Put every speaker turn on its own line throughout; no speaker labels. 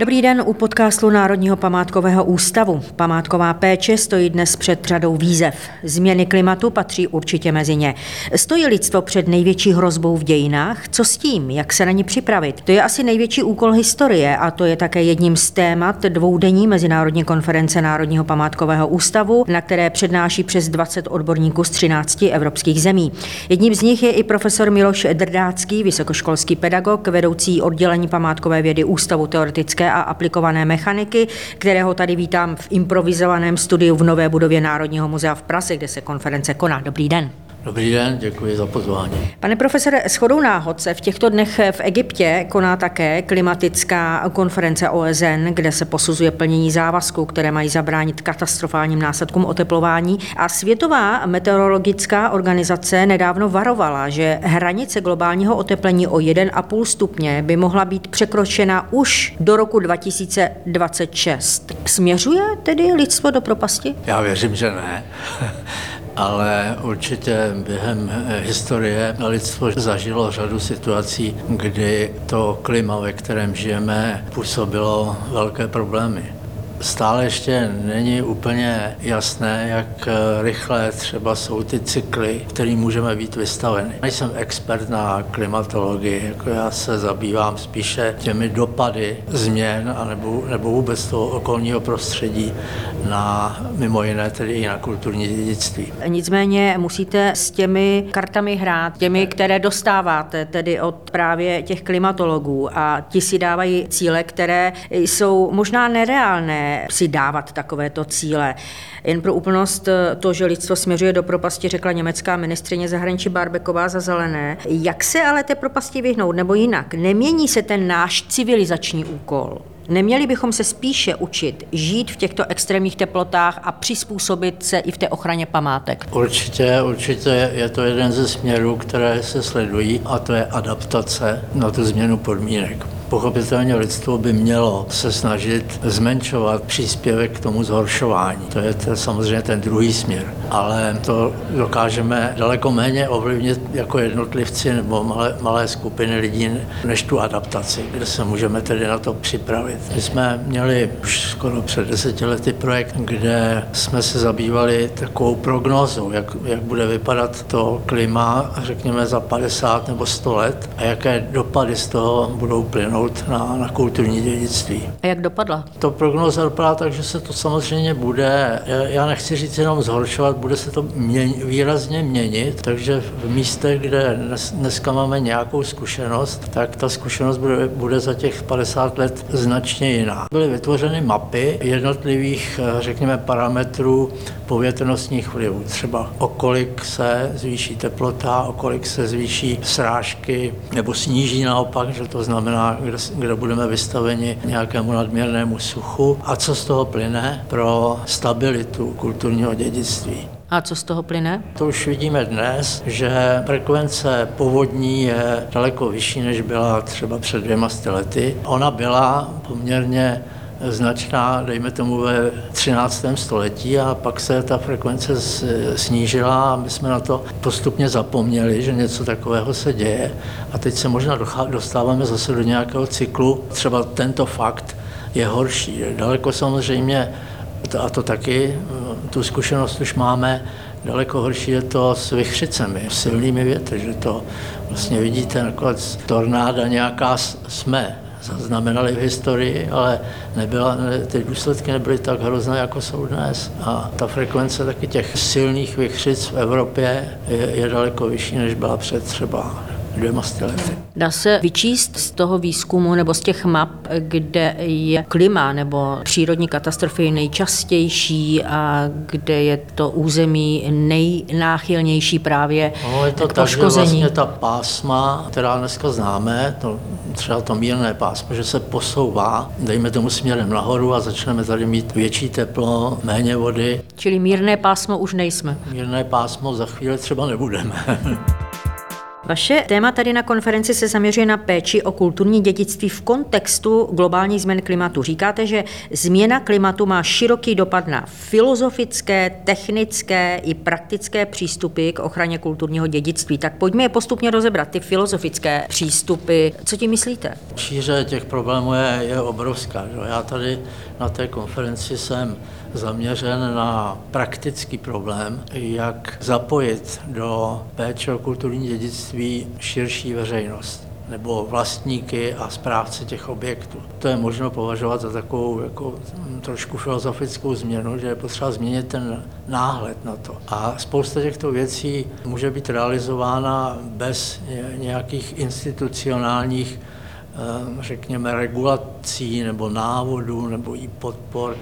Dobrý den u podcastu Národního památkového ústavu. Památková péče stojí dnes před řadou výzev. Změny klimatu patří určitě mezi ně. Stojí lidstvo před největší hrozbou v dějinách? Co s tím? Jak se na ní připravit? To je asi největší úkol historie a to je také jedním z témat dvoudenní Mezinárodní konference Národního památkového ústavu, na které přednáší přes 20 odborníků z 13 evropských zemí. Jedním z nich je i profesor Miloš Drdácký, vysokoškolský pedagog, vedoucí oddělení památkové vědy Ústavu teoretické a aplikované mechaniky, kterého tady vítám v improvizovaném studiu v nové budově Národního muzea v Praze, kde se konference koná. Dobrý den.
Dobrý den, děkuji za pozvání.
Pane profesore, shodou náhod se v těchto dnech v Egyptě koná také klimatická konference OSN, kde se posuzuje plnění závazků, které mají zabránit katastrofálním následkům oteplování. A Světová meteorologická organizace nedávno varovala, že hranice globálního oteplení o 1,5 stupně by mohla být překročena už do roku 2026. Směřuje tedy lidstvo do propasti?
Já věřím, že ne. Ale určitě během historie lidstvo zažilo řadu situací, kdy to klima, ve kterém žijeme, působilo velké problémy. Stále ještě není úplně jasné, jak rychle třeba jsou ty cykly, kterým můžeme být vystaveni. Nejsem expert na klimatologii, jako já se zabývám spíše těmi dopady změn anebo, nebo vůbec toho okolního prostředí na mimo jiné tedy i na kulturní dědictví.
Nicméně musíte s těmi kartami hrát, těmi, které dostáváte tedy od právě těch klimatologů a ti si dávají cíle, které jsou možná nereálné, si dávat takovéto cíle. Jen pro úplnost to, že lidstvo směřuje do propasti, řekla německá ministrině zahraničí Barbeková za zelené. Jak se ale té propasti vyhnout, nebo jinak? Nemění se ten náš civilizační úkol? Neměli bychom se spíše učit žít v těchto extrémních teplotách a přizpůsobit se i v té ochraně památek?
Určitě, určitě je to jeden ze směrů, které se sledují a to je adaptace na tu změnu podmínek. Pochopitelně lidstvo by mělo se snažit zmenšovat příspěvek k tomu zhoršování. To je to samozřejmě ten druhý směr. Ale to dokážeme daleko méně ovlivnit jako jednotlivci nebo malé, malé skupiny lidí, než tu adaptaci, kde se můžeme tedy na to připravit. My jsme měli už skoro před deseti lety projekt, kde jsme se zabývali takovou prognózou, jak, jak bude vypadat to klima, řekněme, za 50 nebo 100 let a jaké dopady z toho budou plynout na, na kulturní dědictví.
A jak dopadla?
To prognoza dopadá tak, že se to samozřejmě bude, já nechci říct jenom zhoršovat, bude se to měn, výrazně měnit, takže v místech, kde dnes, dneska máme nějakou zkušenost, tak ta zkušenost bude, bude za těch 50 let značně jiná. Byly vytvořeny mapy jednotlivých, řekněme, parametrů povětrnostních vlivů. Třeba o kolik se zvýší teplota, o kolik se zvýší srážky, nebo sníží naopak, že to znamená, kde, kde budeme vystaveni nějakému nadměrnému suchu a co z toho plyne pro stabilitu kulturního dědictví.
A co z toho plyne?
To už vidíme dnes, že frekvence povodní je daleko vyšší, než byla třeba před dvěma lety. Ona byla poměrně značná, dejme tomu ve 13. století a pak se ta frekvence snížila a my jsme na to postupně zapomněli, že něco takového se děje a teď se možná dostáváme zase do nějakého cyklu. Třeba tento fakt je horší. Daleko samozřejmě, a to taky, tu zkušenost už máme, daleko horší je to s vychřicemi, silnými větry, že to vlastně vidíte, nakonec tornáda nějaká jsme, zaznamenali v historii, ale nebyla, ty důsledky nebyly tak hrozné, jako jsou dnes. A ta frekvence taky těch silných vychřic v Evropě je, je daleko vyšší, než byla před třeba dvěma lety.
Dá se vyčíst z toho výzkumu nebo z těch map, kde je klima nebo přírodní katastrofy nejčastější a kde je to území nejnáchylnější právě
no, je to
k
poškození. Tak, že vlastně ta pásma, která dneska známe, to, třeba to mírné pásmo, že se posouvá, dejme tomu směrem nahoru a začneme tady mít větší teplo, méně vody.
Čili mírné pásmo už nejsme.
Mírné pásmo za chvíli třeba nebudeme.
Vaše téma tady na konferenci se zaměřuje na péči o kulturní dědictví v kontextu globálních změn klimatu. Říkáte, že změna klimatu má široký dopad na filozofické, technické i praktické přístupy k ochraně kulturního dědictví. Tak pojďme je postupně rozebrat, ty filozofické přístupy. Co tím myslíte?
Šíře těch problémů je, je obrovská. Že? Já tady na té konferenci jsem zaměřen na praktický problém, jak zapojit do péče o kulturní dědictví širší veřejnost nebo vlastníky a správce těch objektů. To je možno považovat za takovou jako trošku filozofickou změnu, že je potřeba změnit ten náhled na to. A spousta těchto věcí může být realizována bez nějakých institucionálních eh, řekněme, regulací nebo návodů nebo i podpor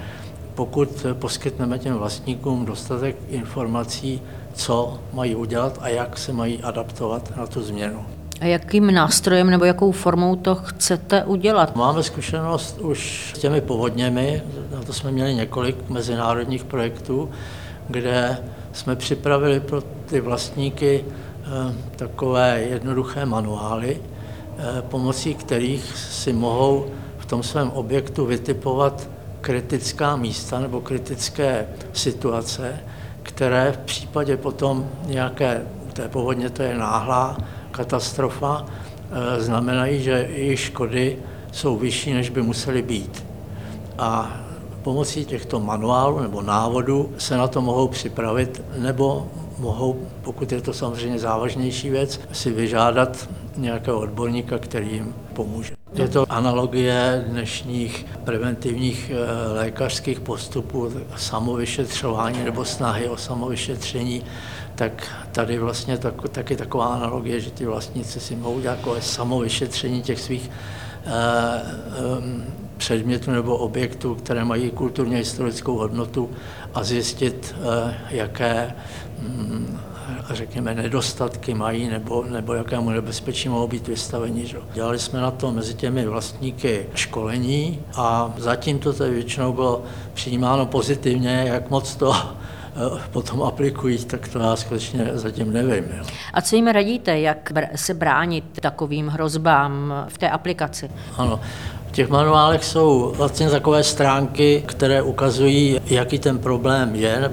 pokud poskytneme těm vlastníkům dostatek informací, co mají udělat a jak se mají adaptovat na tu změnu.
A jakým nástrojem nebo jakou formou to chcete udělat?
Máme zkušenost už s těmi povodněmi, na to jsme měli několik mezinárodních projektů, kde jsme připravili pro ty vlastníky eh, takové jednoduché manuály, eh, pomocí kterých si mohou v tom svém objektu vytipovat kritická místa nebo kritické situace, které v případě potom nějaké té povodně, to je náhlá katastrofa, eh, znamenají, že jejich škody jsou vyšší, než by musely být. A pomocí těchto manuálů nebo návodů se na to mohou připravit, nebo mohou, pokud je to samozřejmě závažnější věc, si vyžádat nějakého odborníka, který jim pomůže. Je to analogie dnešních preventivních eh, lékařských postupů, samovyšetřování nebo snahy o samovyšetření, tak tady vlastně tak, taky taková analogie, že ty vlastníci si mohou dělat jako samovyšetření těch svých eh, eh, předmětů nebo objektů, které mají kulturně historickou hodnotu a zjistit, jaké mm, řekněme, nedostatky mají nebo, nebo jakému nebezpečí mohou být vystaveni. Že? Dělali jsme na to mezi těmi vlastníky školení a zatím to tady většinou bylo přijímáno pozitivně, jak moc to eh, potom aplikují, tak to já skutečně zatím nevím. Jo.
A co jim radíte, jak se bránit takovým hrozbám v té aplikaci?
Ano, v těch manuálech jsou vlastně takové stránky, které ukazují, jaký ten problém je,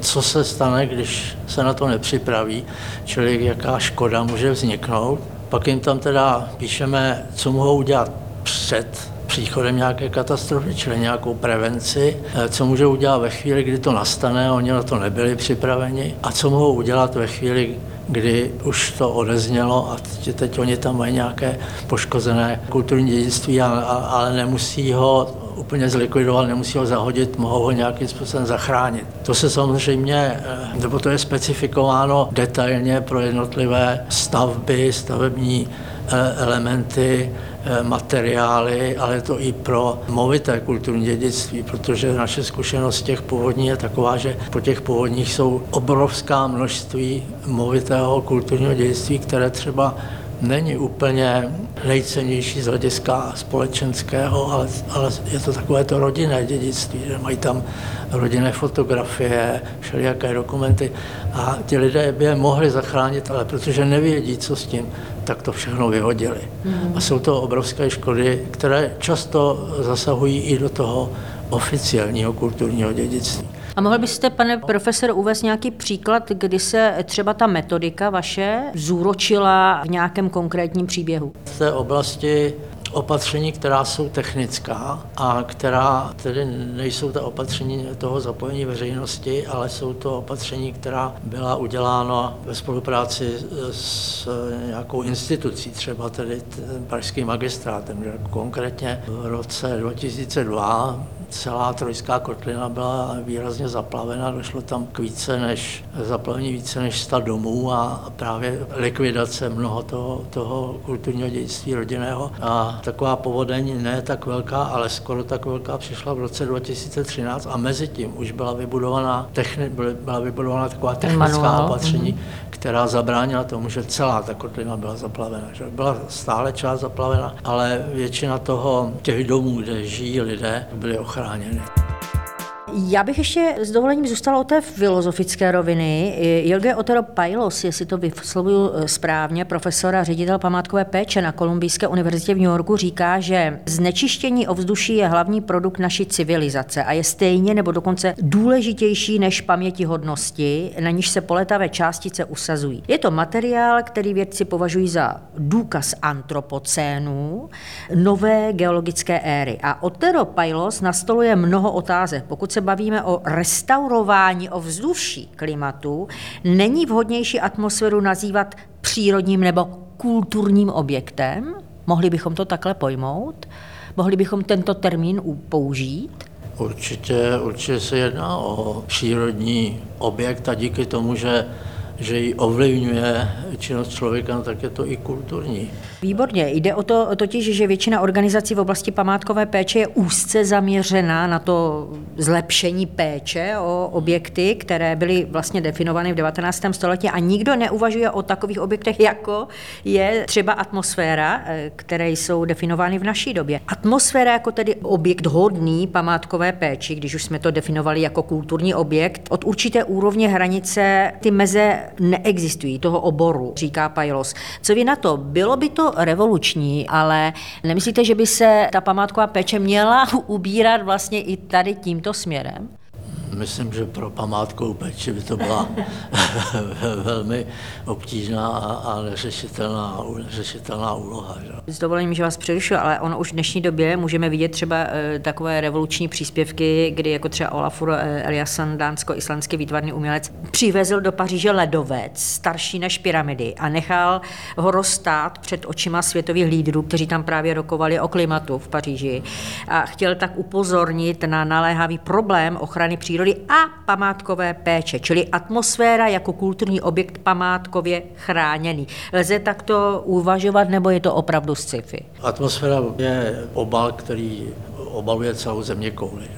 co se stane, když se na to nepřipraví, čili jaká škoda může vzniknout. Pak jim tam teda píšeme, co mohou udělat před příchodem nějaké katastrofy, čili nějakou prevenci, co můžou udělat ve chvíli, kdy to nastane, oni na to nebyli připraveni, a co mohou udělat ve chvíli, kdy už to odeznělo a teď, oni tam mají nějaké poškozené kulturní dědictví, ale nemusí ho úplně zlikvidovat, nemusí ho zahodit, mohou ho nějakým způsobem zachránit. To se samozřejmě, eh, nebo to je specifikováno detailně pro jednotlivé stavby, stavební eh, elementy, Eh, materiály, ale to i pro movité kulturní dědictví, protože naše zkušenost těch původní je taková, že po těch původních jsou obrovská množství movitého kulturního dědictví, které třeba není úplně nejcennější z hlediska společenského, ale, ale je to takové to rodinné dědictví, že mají tam rodinné fotografie, všelijaké dokumenty a ti lidé by je mohli zachránit, ale protože nevědí, co s tím, tak to všechno vyhodili. Mm. A jsou to obrovské škody, které často zasahují i do toho oficiálního kulturního dědictví.
A mohl byste, pane profesor, uvést nějaký příklad, kdy se třeba ta metodika vaše zúročila v nějakém konkrétním příběhu?
V té oblasti opatření, která jsou technická a která tedy nejsou ta opatření toho zapojení veřejnosti, ale jsou to opatření, která byla udělána ve spolupráci s nějakou institucí, třeba tedy pražským magistrátem. Konkrétně v roce 2002 celá trojská kotlina byla výrazně zaplavena, došlo tam k více než, zaplavení více než 100 domů a právě likvidace mnoho toho, toho kulturního dědictví rodinného. A taková povodeň ne tak velká, ale skoro tak velká přišla v roce 2013 a mezi tím už byla vybudovaná, techni, byla vybudovaná taková technická opatření, mm-hmm která zabránila tomu, že celá ta kotlina byla zaplavena. Že byla stále část zaplavena, ale většina toho, těch domů, kde žijí lidé, byly ochráněny. 啥年嘞？
Já bych ještě s dovolením zůstala o té filozofické roviny. Jilge Otero Pailos, jestli to vyslovuju eh, správně, profesor a ředitel památkové péče na Kolumbijské univerzitě v New Yorku, říká, že znečištění ovzduší je hlavní produkt naší civilizace a je stejně nebo dokonce důležitější než pamětihodnosti, na níž se poletavé částice usazují. Je to materiál, který vědci považují za důkaz antropocénu, nové geologické éry. A Otero Pailos nastoluje mnoho otázek. Pokud se bavíme o restaurování ovzduší klimatu, není vhodnější atmosféru nazývat přírodním nebo kulturním objektem? Mohli bychom to takhle pojmout? Mohli bychom tento termín použít?
Určitě, určitě se jedná o přírodní objekt a díky tomu, že že ji ovlivňuje činnost člověka, no tak je to i kulturní.
Výborně. Jde o to totiž, že většina organizací v oblasti památkové péče je úzce zaměřená na to zlepšení péče o objekty, které byly vlastně definovány v 19. století a nikdo neuvažuje o takových objektech, jako je třeba atmosféra, eh, které jsou definovány v naší době. Atmosféra jako tedy objekt hodný památkové péči, když už jsme to definovali jako kulturní objekt, od určité úrovně hranice ty meze neexistují, toho oboru, říká Pajlos. Co vy na to? Bylo by to revoluční, ale nemyslíte, že by se ta památková péče měla ubírat vlastně i tady tímto směrem?
Myslím, že pro památkovou péči by to byla velmi obtížná a neřešitelná, neřešitelná úloha. Že?
S dovolením, že vás přerušuju, ale ono už v dnešní době můžeme vidět třeba e, takové revoluční příspěvky, kdy jako třeba Olafur e, Eliasson, dánsko-islandský výtvarný umělec, přivezl do Paříže ledovec, starší než pyramidy a nechal ho rozstát před očima světových lídrů, kteří tam právě rokovali o klimatu v Paříži a chtěl tak upozornit na naléhavý problém ochrany přírody přírody a památkové péče, čili atmosféra jako kulturní objekt památkově chráněný. Lze takto uvažovat, nebo je to opravdu sci-fi?
Atmosféra je obal, který obaluje celou země kouli.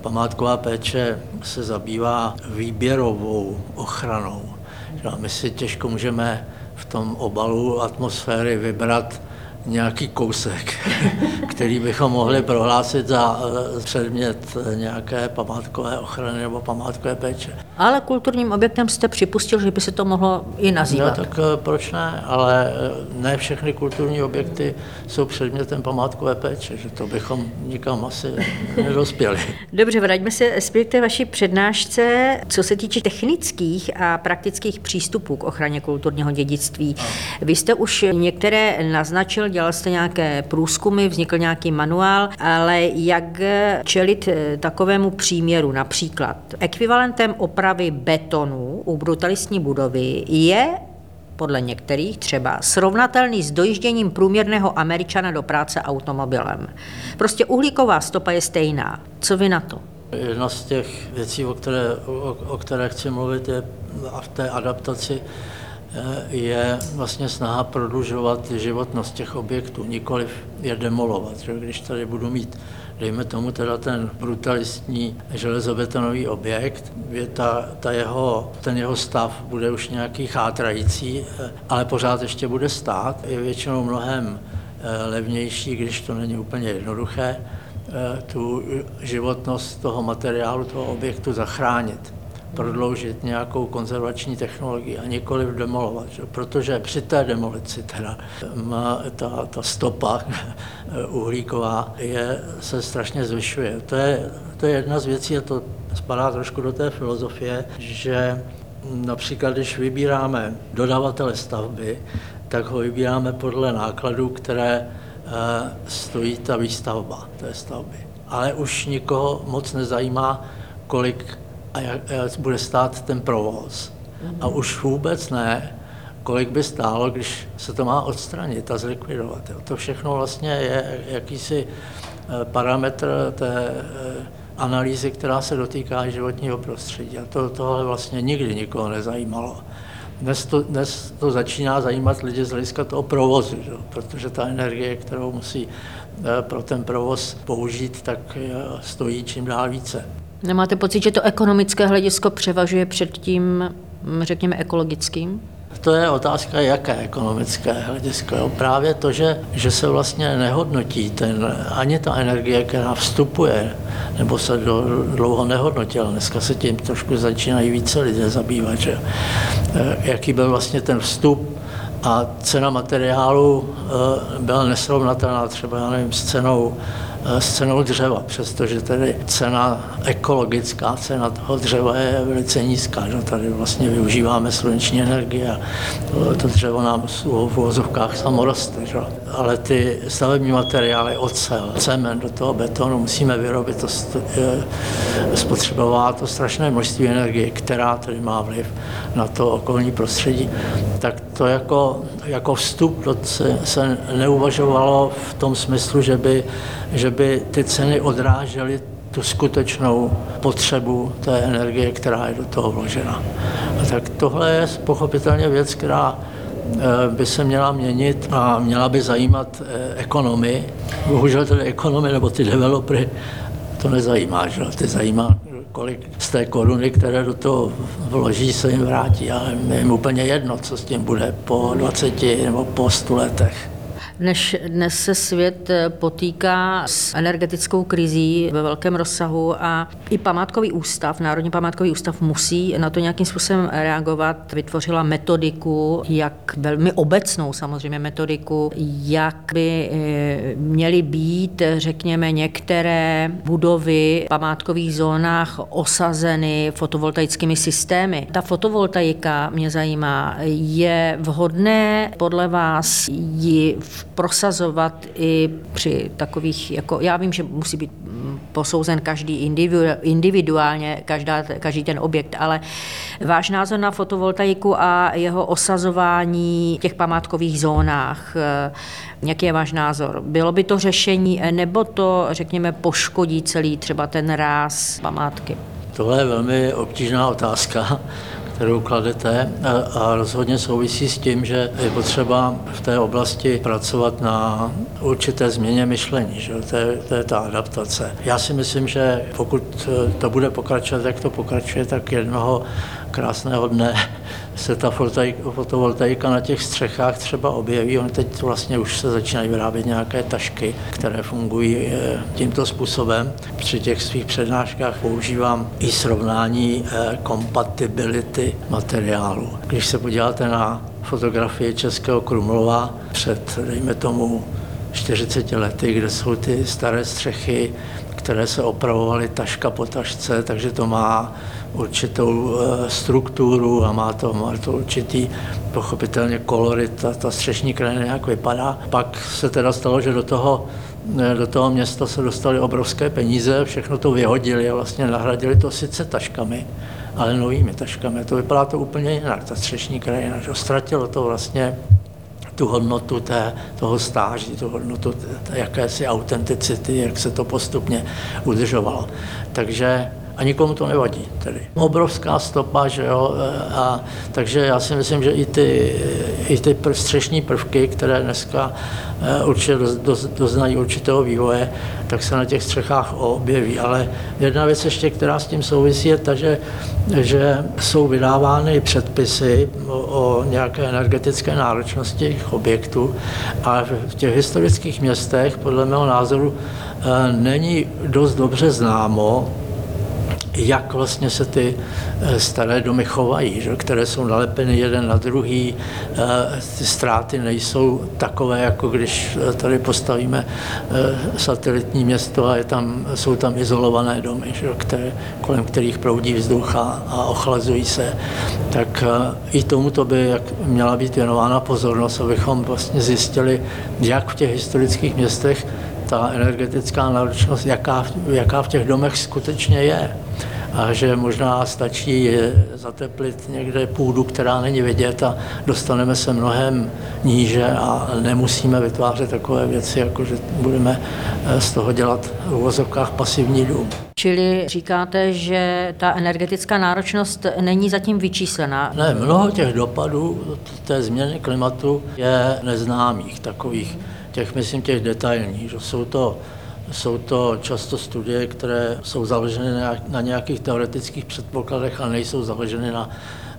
Památková péče se zabývá výběrovou ochranou. My si těžko můžeme v tom obalu atmosféry vybrat nějaký kousek, který bychom mohli prohlásit za eh, předmět nějaké památkové ochrany nebo památkové péče.
Ale kulturním objektem jste připustil, že by se to mohlo i nazývat.
No, tak eh, proč ne? Ale eh, ne všechny kulturní objekty jsou předmětem památkové péče, že to bychom nikam asi nedospěli.
Dobře, vraťme se zpět k té vaší přednášce. Co se týče technických a praktických přístupů k ochraně kulturního dědictví, vy jste už některé naznačil, dělal jste nějaké průzkumy, vznikl nějaký manuál, ale jak čelit eh, takovému příměru, například ekvivalentem opravy betonu u brutalistní budovy je podle některých třeba srovnatelný s dojížděním průměrného Američana do práce automobilem. Prostě uhlíková stopa je stejná. Co vy na to?
Jedna z těch věcí, o které, o, o které chci mluvit, je v té adaptaci je vlastně snaha prodlužovat životnost těch objektů, nikoliv je demolovat. Že? Když tady budu mít, dejme tomu teda ten brutalistní železobetonový objekt, je ta, ta jeho, ten jeho stav bude už nějaký chátrající, ale pořád ještě bude stát, je většinou mnohem eh, levnější, když to není úplně jednoduché, eh, tu životnost toho materiálu, toho objektu zachránit prodloužit nějakou konzervační technologii a nikoli demolovat, že? protože při té demolici teda má ta, ta stopa uhlíková je, se strašně zvyšuje. To je, to je jedna z věcí a to spadá trošku do té filozofie, že například když vybíráme dodavatele stavby, tak ho vybíráme podle nákladů, které eh, stojí ta výstavba té stavby. Ale už nikoho moc nezajímá, kolik a jak, bude stát ten provoz. A už vůbec ne, kolik by stálo, když se to má odstranit a zlikvidovat. To všechno vlastně je jakýsi eh, parametr té eh, analýzy, která se dotýká životního prostředí. A to, tohle vlastně nikdy nikoho nezajímalo. Dnes to, dnes to začíná zajímat lidi z hlediska toho provozu, že? protože ta energie, kterou musí eh, pro ten provoz použít, tak stojí čím dál více.
Nemáte pocit, že to ekonomické hledisko převažuje před tím, řekněme, ekologickým?
To je otázka, jaké ekonomické hledisko. Jo? Právě to, že, že se vlastně nehodnotí ten, ani ta energie, která vstupuje, nebo se do, dlouho nehodnotila. Dneska se tím trošku začínají více lidé zabývat, že? E, jaký byl vlastně ten vstup a cena materiálu e, byla nesrovnatelná třeba, já nevím, s cenou Eh, s cenou dřeva, přestože tedy cena, ekologická cena toho dřeva je velice nízká. Že? Tady vlastně využíváme sluneční energii a to, to dřevo nám v uvozovkách samo roste. Že? Ale ty stavební materiály, ocel, cement do toho betonu musíme vyrobit, to spotřebová to strašné množství energie, která tedy má vliv na to okolní prostředí. Tak to jako, jako vstup do, se, se neuvažovalo v tom smyslu, že by, že by ty ceny odrážely tu skutečnou potřebu té energie, která je do toho vložena. A tak tohle je pochopitelně věc, která eh, by se měla měnit a měla by zajímat eh, ekonomy. Bohužel tedy ekonomy nebo ty developery to nezajímá, že? ty zajímá kolik z té koruny, které do toho vloží, se jim vrátí. Je jim úplně jedno, co s tím bude po 20 nebo po 100 letech.
Než dnes se svět eh, potýká s energetickou krizí ve velkém rozsahu a i památkový ústav, Národní památkový ústav musí na to nějakým způsobem reagovat. Vytvořila metodiku, jak velmi obecnou samozřejmě metodiku, jak by eh, měly být, řekněme, některé budovy v památkových zónách osazeny fotovoltaickými systémy. Ta fotovoltaika mě zajímá, je vhodné podle vás ji v prosazovat i při takových, jako já vím, že musí být posouzen každý individuálně, každá, každý ten objekt, ale váš názor na fotovoltaiku a jeho osazování v těch památkových zónách, eh, jaký je váš názor? Bylo by to řešení, nebo to, řekněme, poškodí celý třeba ten ráz památky?
Tohle je velmi obtížná otázka kterou kladete a rozhodně souvisí s tím, že je potřeba v té oblasti pracovat na určité změně myšlení, že? To, je, to je ta adaptace. Já si myslím, že pokud to bude pokračovat, jak to pokračuje, tak jednoho krásného dne se ta fotovoltaika na těch střechách třeba objeví. On teď vlastně už se začínají vyrábět nějaké tašky, které fungují eh, tímto způsobem. Při těch svých přednáškách používám i srovnání eh, kompatibility materiálu. Když se podíváte na fotografii Českého Krumlova před, dejme tomu, 40 lety, kde jsou ty staré střechy, které se opravovaly taška po tašce, takže to má určitou eh, strukturu a má to, má to určitý pochopitelně kolorit, ta, ta střešní krajina nějak vypadá. Pak se teda stalo, že do toho eh, do toho města se dostali obrovské peníze, všechno to vyhodili a vlastně nahradili to sice taškami, ale novými taškami. To vypadá to úplně jinak, ta střešní krajina, že ztratilo to vlastně tu hodnotu té, toho stáží, tu hodnotu té, jakési autenticity, jak se to postupně udržovalo. Takže a nikomu to nevadí. Tedy. Obrovská stopa, že jo, a, takže já si myslím, že i ty, i ty střešní prvky, které dneska e, určitě do, do, doznají určitého vývoje, tak se na těch střechách objeví. Ale jedna věc ještě, která s tím souvisí, je ta, že, že jsou vydávány předpisy o, o nějaké energetické náročnosti objektů a v těch historických městech, podle mého názoru, e, není dost dobře známo, jak vlastně se ty eh, staré domy chovají, že, které jsou nalepeny jeden na druhý. Eh, ty ztráty nejsou takové, jako když eh, tady postavíme satelitní město a je tam, jsou tam izolované domy, že, které, kolem kterých proudí vzduch a, ochlazují se. Tak i tomuto by jak měla být věnována pozornost, abychom vlastně zjistili, jak v těch historických městech ta energetická náročnost, jaká, jaká v těch domech skutečně je a že možná stačí zateplit někde půdu, která není vidět a dostaneme se mnohem níže a nemusíme vytvářet takové věci, jako že budeme eh, z toho dělat v uvozovkách pasivní dům.
Čili říkáte, že ta energetická náročnost není zatím vyčíslená?
Ne, mnoho těch dopadů té změny klimatu je neznámých, takových těch, myslím, těch detailních, že jsou to jsou to často studie, které jsou založeny na nějakých teoretických předpokladech a nejsou založeny na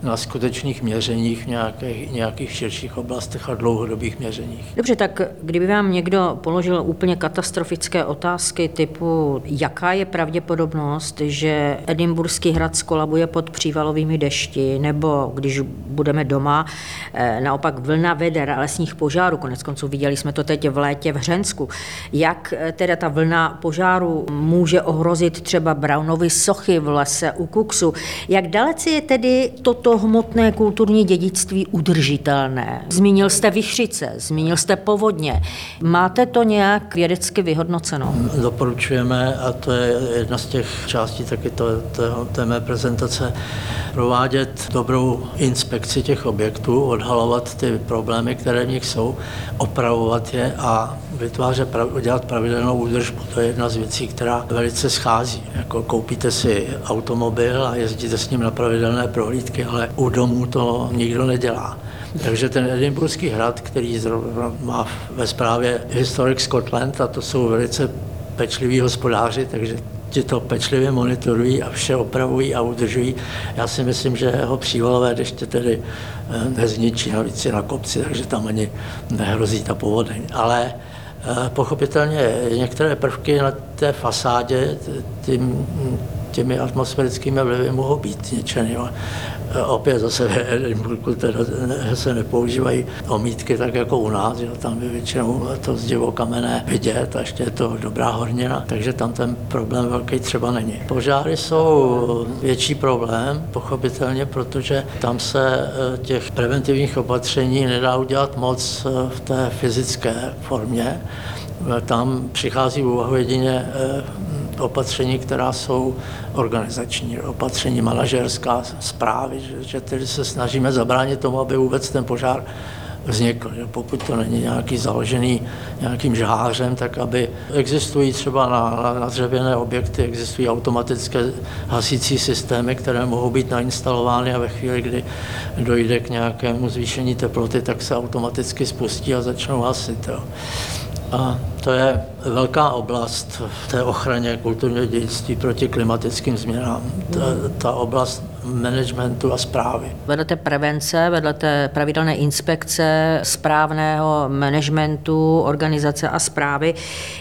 na skutečných měřeních v nějakých, nějakých širších oblastech a dlouhodobých měřeních.
Dobře, tak kdyby vám někdo položil úplně katastrofické otázky typu, jaká je pravděpodobnost, že Edinburský hrad skolabuje pod přívalovými dešti, nebo když budeme doma, eh, naopak vlna veder a lesních požárů, konec konců viděli jsme to teď v létě v Hřensku, jak eh, teda ta vlna požáru může ohrozit třeba Brownovy sochy v lese u Kuksu. Jak dalece je tedy toto hmotné kulturní dědictví udržitelné? Zmínil jste Vychřice, zmínil jste povodně. Máte to nějak vědecky vyhodnoceno?
Doporučujeme, a to je jedna z těch částí taky to, to, té mé prezentace, provádět dobrou inspekci těch objektů, odhalovat ty problémy, které v nich jsou, opravovat je a vytvářet, dělat pravidelnou údržbu. To je jedna z věcí, která velice schází. Jako koupíte si automobil a jezdíte s ním na pravidelné prohlídky, ale u domu to nikdo nedělá. Takže ten Edinburghský hrad, který má ve správě Historic Scotland, a to jsou velice pečliví hospodáři, takže ti to pečlivě monitorují a vše opravují a udržují. Já si myslím, že jeho přívalové deště tedy eh, nezničí, navíc na kopci, takže tam ani nehrozí ta povodeň. Ale pochopitelně některé prvky na té fasádě tím, těmi atmosférickými vlivy mohou být zničeny. Opět zase v Edinburgu teda se nepoužívají omítky tak jako u nás, že tam je většinou to zdivo kamenné vidět a ještě je to dobrá hornina, takže tam ten problém velký třeba není. Požáry jsou větší problém, pochopitelně, protože tam se eh, těch preventivních opatření nedá udělat moc eh, v té fyzické formě. Tam přichází v úvahu jedině eh, opatření, která jsou organizační, opatření manažerská, zprávy, že, že tedy se snažíme zabránit tomu, aby vůbec ten požár vznikl. Že pokud to není nějaký založený nějakým žhářem, tak aby existují třeba na, na, na dřevěné objekty, existují automatické hasící systémy, které mohou být nainstalovány a ve chvíli, kdy dojde k nějakému zvýšení teploty, tak se automaticky spustí a začnou hasit. Jo. A to je velká oblast v té ochraně kulturního dědictví proti klimatickým změnám. Ta, ta oblast managementu a zprávy.
Vedle té prevence, vedle té pravidelné inspekce, správného managementu, organizace a zprávy,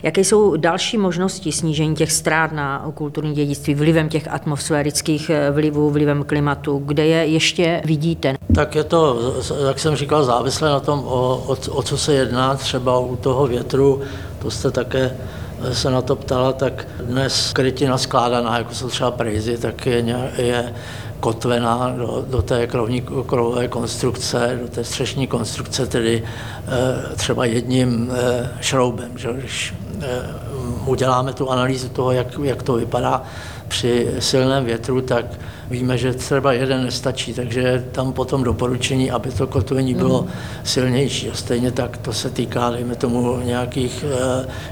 jaké jsou další možnosti snížení těch ztrát na kulturní dědictví vlivem těch atmosférických vlivů, vlivem klimatu, kde je ještě vidíte?
Tak je to, jak jsem říkal, závislé na tom, o, o, o co se jedná, třeba u toho větru, to jste také se na to ptala, tak dnes krytina skládaná, jako jsou třeba prejzy, tak je, je kotvená do, do té krovní, krovové konstrukce, do té střešní konstrukce, tedy e, třeba jedním e, šroubem. Že? Když e, uděláme tu analýzu toho, jak, jak to vypadá při silném větru, tak víme, že třeba jeden nestačí, takže tam potom doporučení, aby to kotvení bylo silnější. A stejně tak to se týká, dejme tomu, nějakých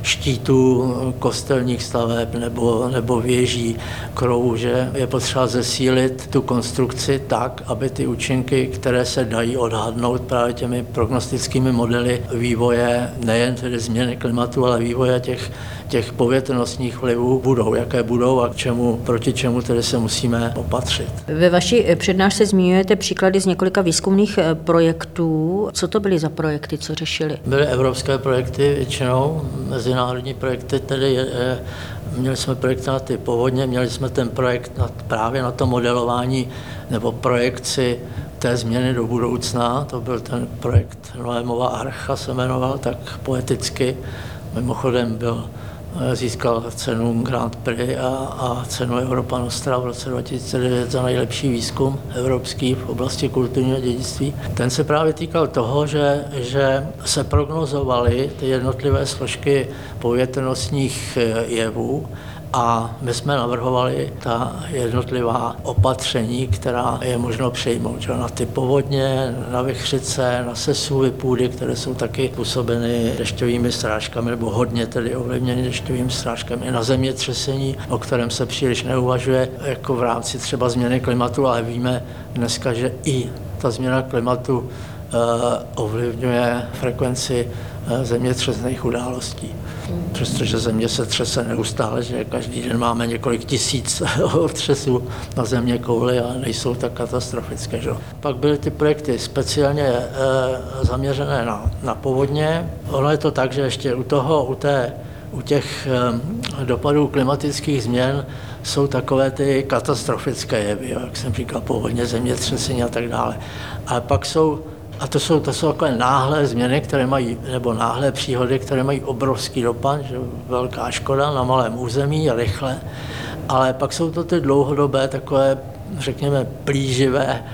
štítů kostelních staveb nebo, nebo věží, krovů, že je potřeba zesílit tu konstrukci tak, aby ty účinky, které se dají odhadnout právě těmi prognostickými modely vývoje, nejen tedy změny klimatu, ale vývoje těch, těch povětrnostních vlivů budou, jaké budou a k čemu, proti čemu tedy se musíme opatřit.
Ve vaší přednášce zmiňujete příklady z několika výzkumných projektů. Co to byly za projekty, co řešili?
Byly evropské projekty většinou, mezinárodní projekty, tedy je, Měli jsme projekt na ty povodně, měli jsme ten projekt na, právě na to modelování nebo projekci té změny do budoucna. To byl ten projekt Noémova archa, se jmenoval tak poeticky. Mimochodem byl získal cenu Grand Prix a, a cenu Europa Nostra v roce 2009 za nejlepší výzkum evropský v oblasti kulturního dědictví. Ten se právě týkal toho, že, že se prognozovaly ty jednotlivé složky povětrnostních jevů a my jsme navrhovali ta jednotlivá opatření, která je možno přijmout. Že? Na ty povodně, na vychřice, na sesuvy půdy, které jsou taky působeny dešťovými strážkami, nebo hodně tedy ovlivněny dešťovými strážkami, i na zemětřesení, o kterém se příliš neuvažuje, jako v rámci třeba změny klimatu, ale víme dneska, že i ta změna klimatu uh, ovlivňuje frekvenci uh, zemětřesných událostí. Přestože země se třese neustále, že každý den máme několik tisíc otřesů na země kouli a nejsou tak katastrofické. Že? Pak byly ty projekty speciálně e, zaměřené na, na povodně. Ono je to tak, že ještě u toho, u té u těch e, dopadů klimatických změn jsou takové ty katastrofické jevy, jak jsem říkal, povodně, zemětřesení a tak dále. A pak jsou a to jsou, to jsou takové náhlé změny, které mají, nebo náhlé příhody, které mají obrovský dopad, že velká škoda na malém území, rychle, ale pak jsou to ty dlouhodobé, takové, řekněme, plíživé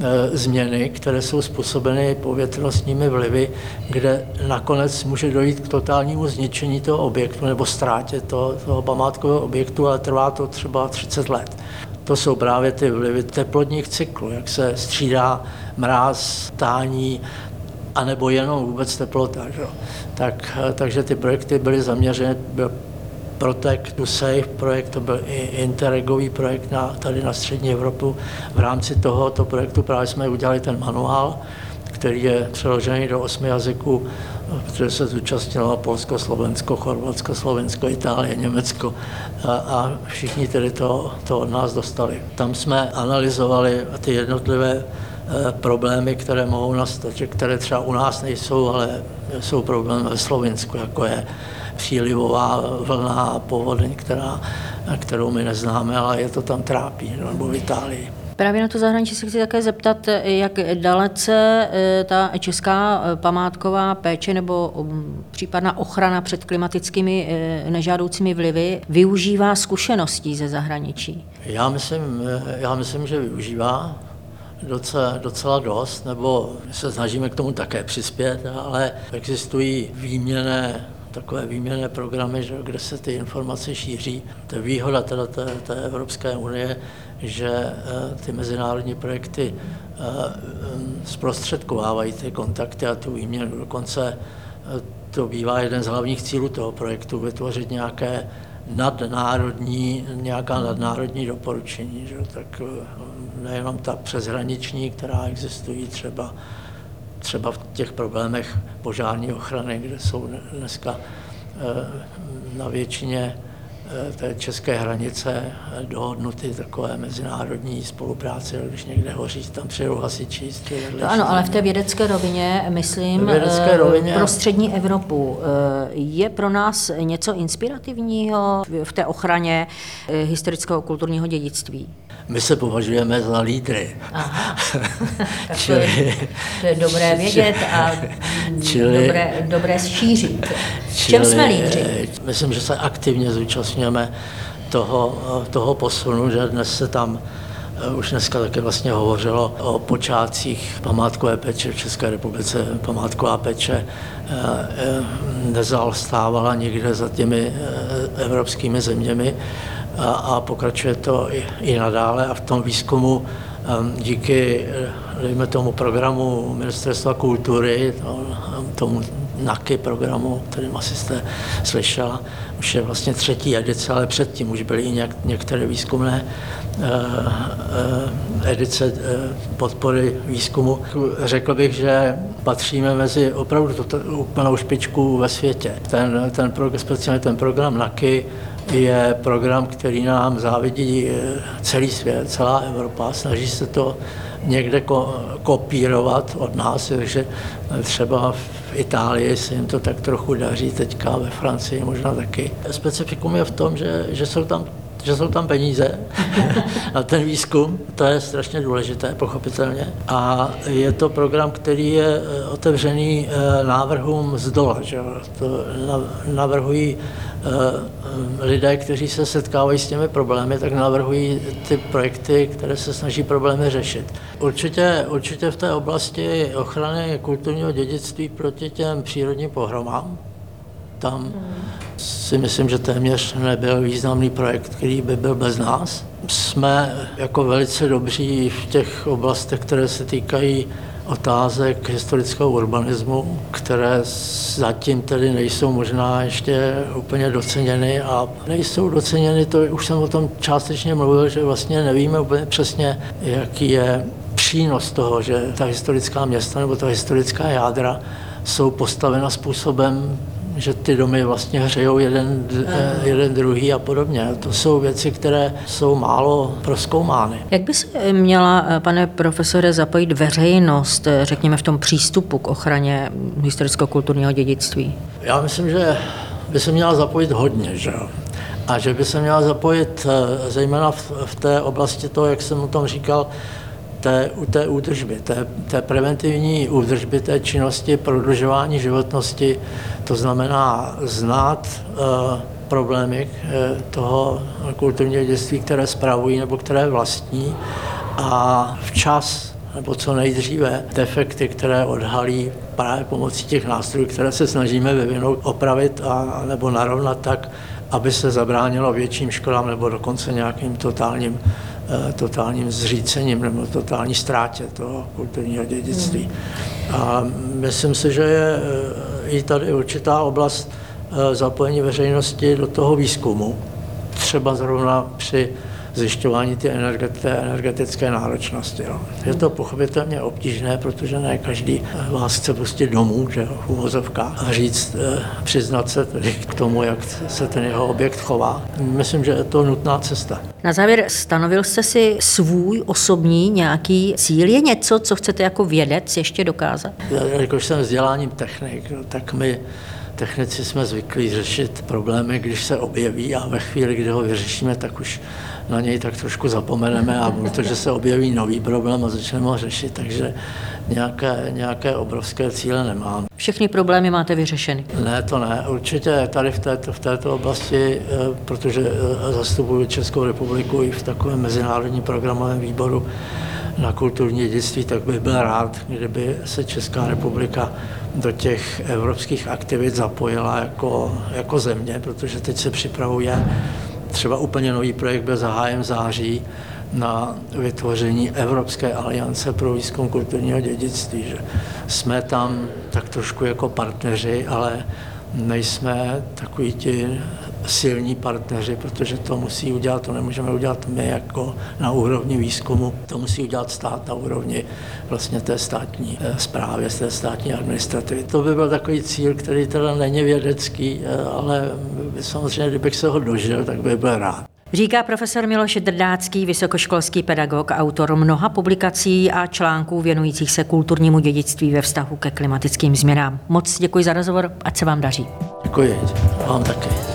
e, změny, které jsou způsobeny povětrnostními vlivy, kde nakonec může dojít k totálnímu zničení toho objektu nebo ztrátě toho, toho památkového objektu, ale trvá to třeba 30 let. To jsou právě ty vlivy teplotních cyklů, jak se střídá mráz, tání, anebo jenom vůbec teplota. Že? Tak, takže ty projekty byly zaměřeny, byl Protect to Save projekt, to byl i interregový projekt na, tady na střední Evropu. V rámci tohoto projektu právě jsme udělali ten manuál, který je přeložený do osmi jazyků, protože se zúčastnilo Polsko, Slovensko, Chorvatsko, Slovensko, Itálie, Německo a, a všichni tedy to, to od nás dostali. Tam jsme analyzovali ty jednotlivé Eh, problémy, které mohou nastat, které třeba u nás nejsou, ale jsou problémy ve Slovensku, jako je přílivová vlna povodeň, která, kterou my neznáme, ale je to tam trápí, nebo v Itálii.
Právě na to zahraničí se chci také zeptat, jak dalece eh, ta česká eh, památková péče nebo mm, případná ochrana před klimatickými nežádoucími vlivy využívá zkušeností ze zahraničí?
Já myslím, já myslím že využívá docela, docela dost, nebo se snažíme k tomu také přispět, ale existují výměné takové výměné programy, že, kde se ty informace šíří. To je výhoda teda té, té Evropské unie, že eh, ty mezinárodní projekty eh, zprostředkovávají ty kontakty a tu výměnu. Dokonce eh, to bývá jeden z hlavních cílů toho projektu, vytvořit nějaké nadnárodní, nějaká nadnárodní doporučení. Že? Tak eh, nejenom ta přeshraniční, která existují třeba, třeba v těch problémech požární ochrany, kde jsou dneska eh, na většině té české hranice eh, dohodnuty takové mezinárodní spolupráce, když někde hoří, tam přijedou hasiči.
To ano, ale v té vědecké rovině, myslím,
vědecké
eh,
rovině...
pro střední Evropu je pro nás něco inspirativního v té ochraně historického kulturního dědictví?
My se považujeme za lídry.
Aha. tak čili, to, je, to je dobré vědět a čili, dobré, dobré šířit. V čem jsme lídři?
Myslím, že se aktivně zúčastňujeme toho, toho posunu, že dnes se tam eh, už dneska také vlastně hovořilo o počátcích památkové péče v České republice. Památková péče eh, eh, nezaostávala nikde za těmi evropskými zeměmi a, pokračuje to i, i nadále a v tom výzkumu um, díky, dejme tomu, programu Ministerstva kultury, to, tomu NAKY programu, kterým asi jste slyšela, už je vlastně třetí edice, ale předtím už byly i něk, některé výzkumné uh, uh, edice uh, podpory výzkumu. Řekl bych, že patříme mezi opravdu úplnou špičku ve světě. Ten, ten speciálně ten program NAKY je program, který nám závidí eh, celý svět, celá Evropa. Snaží se to někde ko- kopírovat od nás, takže třeba v Itálii se jim to tak trochu daří, teďka ve Francii možná taky. Specifikum je v tom, že, že jsou tam že jsou tam peníze na ten výzkum, to je strašně důležité, pochopitelně. A je to program, který je eh, otevřený eh, návrhům z dola. Že? To navrhují eh, lidé, kteří se setkávají s těmi problémy, tak navrhují ty projekty, které se snaží problémy řešit. Určitě, určitě v té oblasti ochrany kulturního dědictví proti těm přírodním pohromám, tam si myslím, že téměř nebyl významný projekt, který by byl bez nás. Jsme jako velice dobří v těch oblastech, které se týkají otázek historického urbanismu, které zatím tedy nejsou možná ještě úplně doceněny a nejsou doceněny, to už jsem o tom částečně mluvil, že vlastně nevíme úplně přesně, jaký je přínos toho, že ta historická města nebo ta historická jádra jsou postavena způsobem že ty domy vlastně hřejou jeden, eh, jeden druhý a podobně. To jsou věci, které jsou málo proskoumány.
Jak by se měla, eh, pane profesore, zapojit veřejnost, eh, řekněme, v tom přístupu k ochraně historicko-kulturního dědictví?
Já myslím, že by se měla zapojit hodně, že jo? A že by se měla zapojit zejména v, v té oblasti toho, jak jsem o tom říkal, té, u té údržby, té, té preventivní údržby té činnosti, prodlužování životnosti, to znamená znát uh, problémy uh, toho kulturního dědictví, které spravují nebo které vlastní a včas nebo co nejdříve defekty, které odhalí právě pomocí těch nástrojů, které se snažíme vyvinout, opravit a, nebo narovnat tak, aby se zabránilo větším škodám nebo dokonce nějakým totálním, totálním zřícením nebo totální ztrátě toho kulturního dědictví. A myslím si, že je eh, i tady určitá oblast eh, zapojení veřejnosti do toho výzkumu, třeba zrovna při zjišťování té energetické náročnosti. Jo. Je to pochopitelně obtížné, protože ne každý vás chce prostě domů, že v uvozovkách, a říct, eh, přiznat se tedy k tomu, jak se ten jeho objekt chová. Myslím, že je to nutná cesta.
Na závěr, stanovil jste si svůj osobní nějaký cíl? Je něco, co chcete jako vědec ještě dokázat?
Jakož jsem vzděláním technik, tak my technici jsme zvyklí řešit problémy, když se objeví a ve chvíli, kdy ho vyřešíme, tak už na něj tak trošku zapomeneme a protože se objeví nový problém a začneme ho řešit, takže nějaké, nějaké obrovské cíle nemám.
Všechny problémy máte vyřešeny?
Ne, to ne. Určitě tady v této, v této oblasti, eh, protože eh, zastupuji Českou republiku i v takovém mezinárodním programovém výboru na kulturní dědictví, tak bych byl rád, kdyby se Česká republika do těch evropských aktivit zapojila jako, jako země, protože teď se připravuje Třeba úplně nový projekt byl zahájen v září na vytvoření Evropské aliance pro výzkum kulturního dědictví. Že jsme tam tak trošku jako partneři, ale nejsme takový ti silní partneři, protože to musí udělat, to nemůžeme udělat my jako na úrovni výzkumu, to musí udělat stát na úrovni vlastně té státní zprávy, té státní administrativy. To by byl takový cíl, který teda není vědecký, eh, ale samozřejmě, kdybych se ho dožil, tak bych byl rád.
Říká profesor Miloš Drdácký, vysokoškolský pedagog, autor mnoha publikací a článků věnujících se kulturnímu dědictví ve vztahu ke klimatickým změnám. Moc děkuji za rozhovor, ať se vám daří.
Děkuji, vám taky.